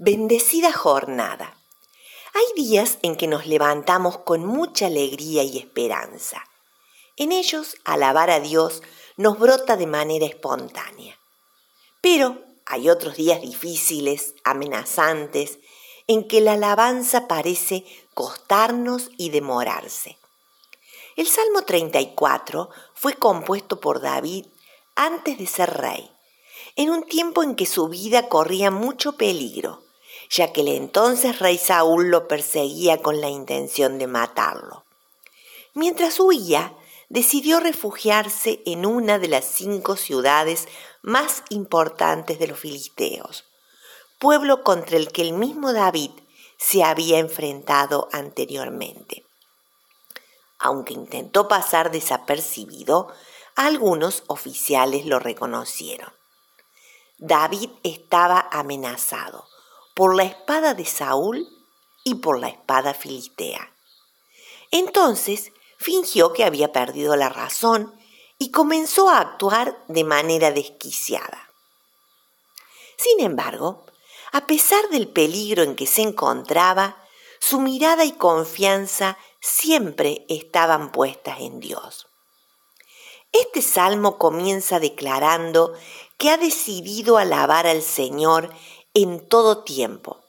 Bendecida jornada. Hay días en que nos levantamos con mucha alegría y esperanza. En ellos alabar a Dios nos brota de manera espontánea. Pero hay otros días difíciles, amenazantes, en que la alabanza parece costarnos y demorarse. El Salmo 34 fue compuesto por David antes de ser rey, en un tiempo en que su vida corría mucho peligro ya que el entonces rey Saúl lo perseguía con la intención de matarlo. Mientras huía, decidió refugiarse en una de las cinco ciudades más importantes de los filisteos, pueblo contra el que el mismo David se había enfrentado anteriormente. Aunque intentó pasar desapercibido, algunos oficiales lo reconocieron. David estaba amenazado por la espada de Saúl y por la espada filistea. Entonces fingió que había perdido la razón y comenzó a actuar de manera desquiciada. Sin embargo, a pesar del peligro en que se encontraba, su mirada y confianza siempre estaban puestas en Dios. Este salmo comienza declarando que ha decidido alabar al Señor en todo tiempo,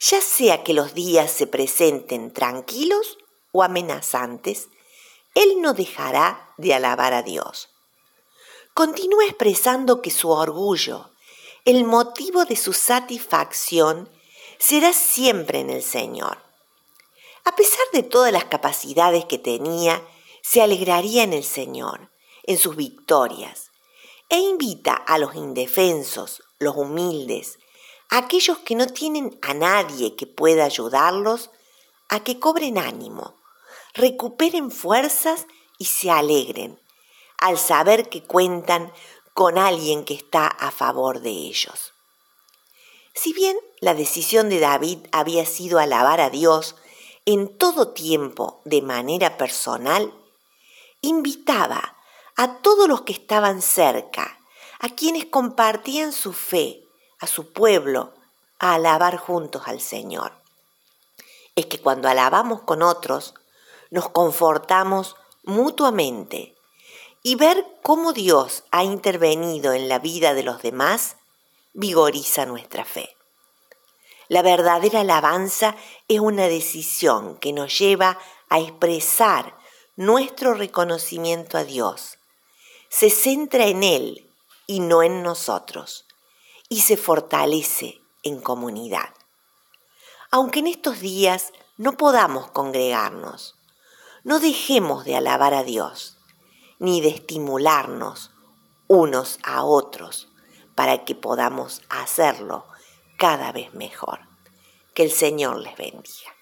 ya sea que los días se presenten tranquilos o amenazantes, Él no dejará de alabar a Dios. Continúa expresando que su orgullo, el motivo de su satisfacción, será siempre en el Señor. A pesar de todas las capacidades que tenía, se alegraría en el Señor, en sus victorias, e invita a los indefensos, los humildes, aquellos que no tienen a nadie que pueda ayudarlos a que cobren ánimo, recuperen fuerzas y se alegren al saber que cuentan con alguien que está a favor de ellos. Si bien la decisión de David había sido alabar a Dios en todo tiempo de manera personal, invitaba a todos los que estaban cerca, a quienes compartían su fe, a su pueblo a alabar juntos al Señor. Es que cuando alabamos con otros, nos confortamos mutuamente y ver cómo Dios ha intervenido en la vida de los demás vigoriza nuestra fe. La verdadera alabanza es una decisión que nos lleva a expresar nuestro reconocimiento a Dios. Se centra en Él y no en nosotros y se fortalece en comunidad. Aunque en estos días no podamos congregarnos, no dejemos de alabar a Dios, ni de estimularnos unos a otros para que podamos hacerlo cada vez mejor. Que el Señor les bendiga.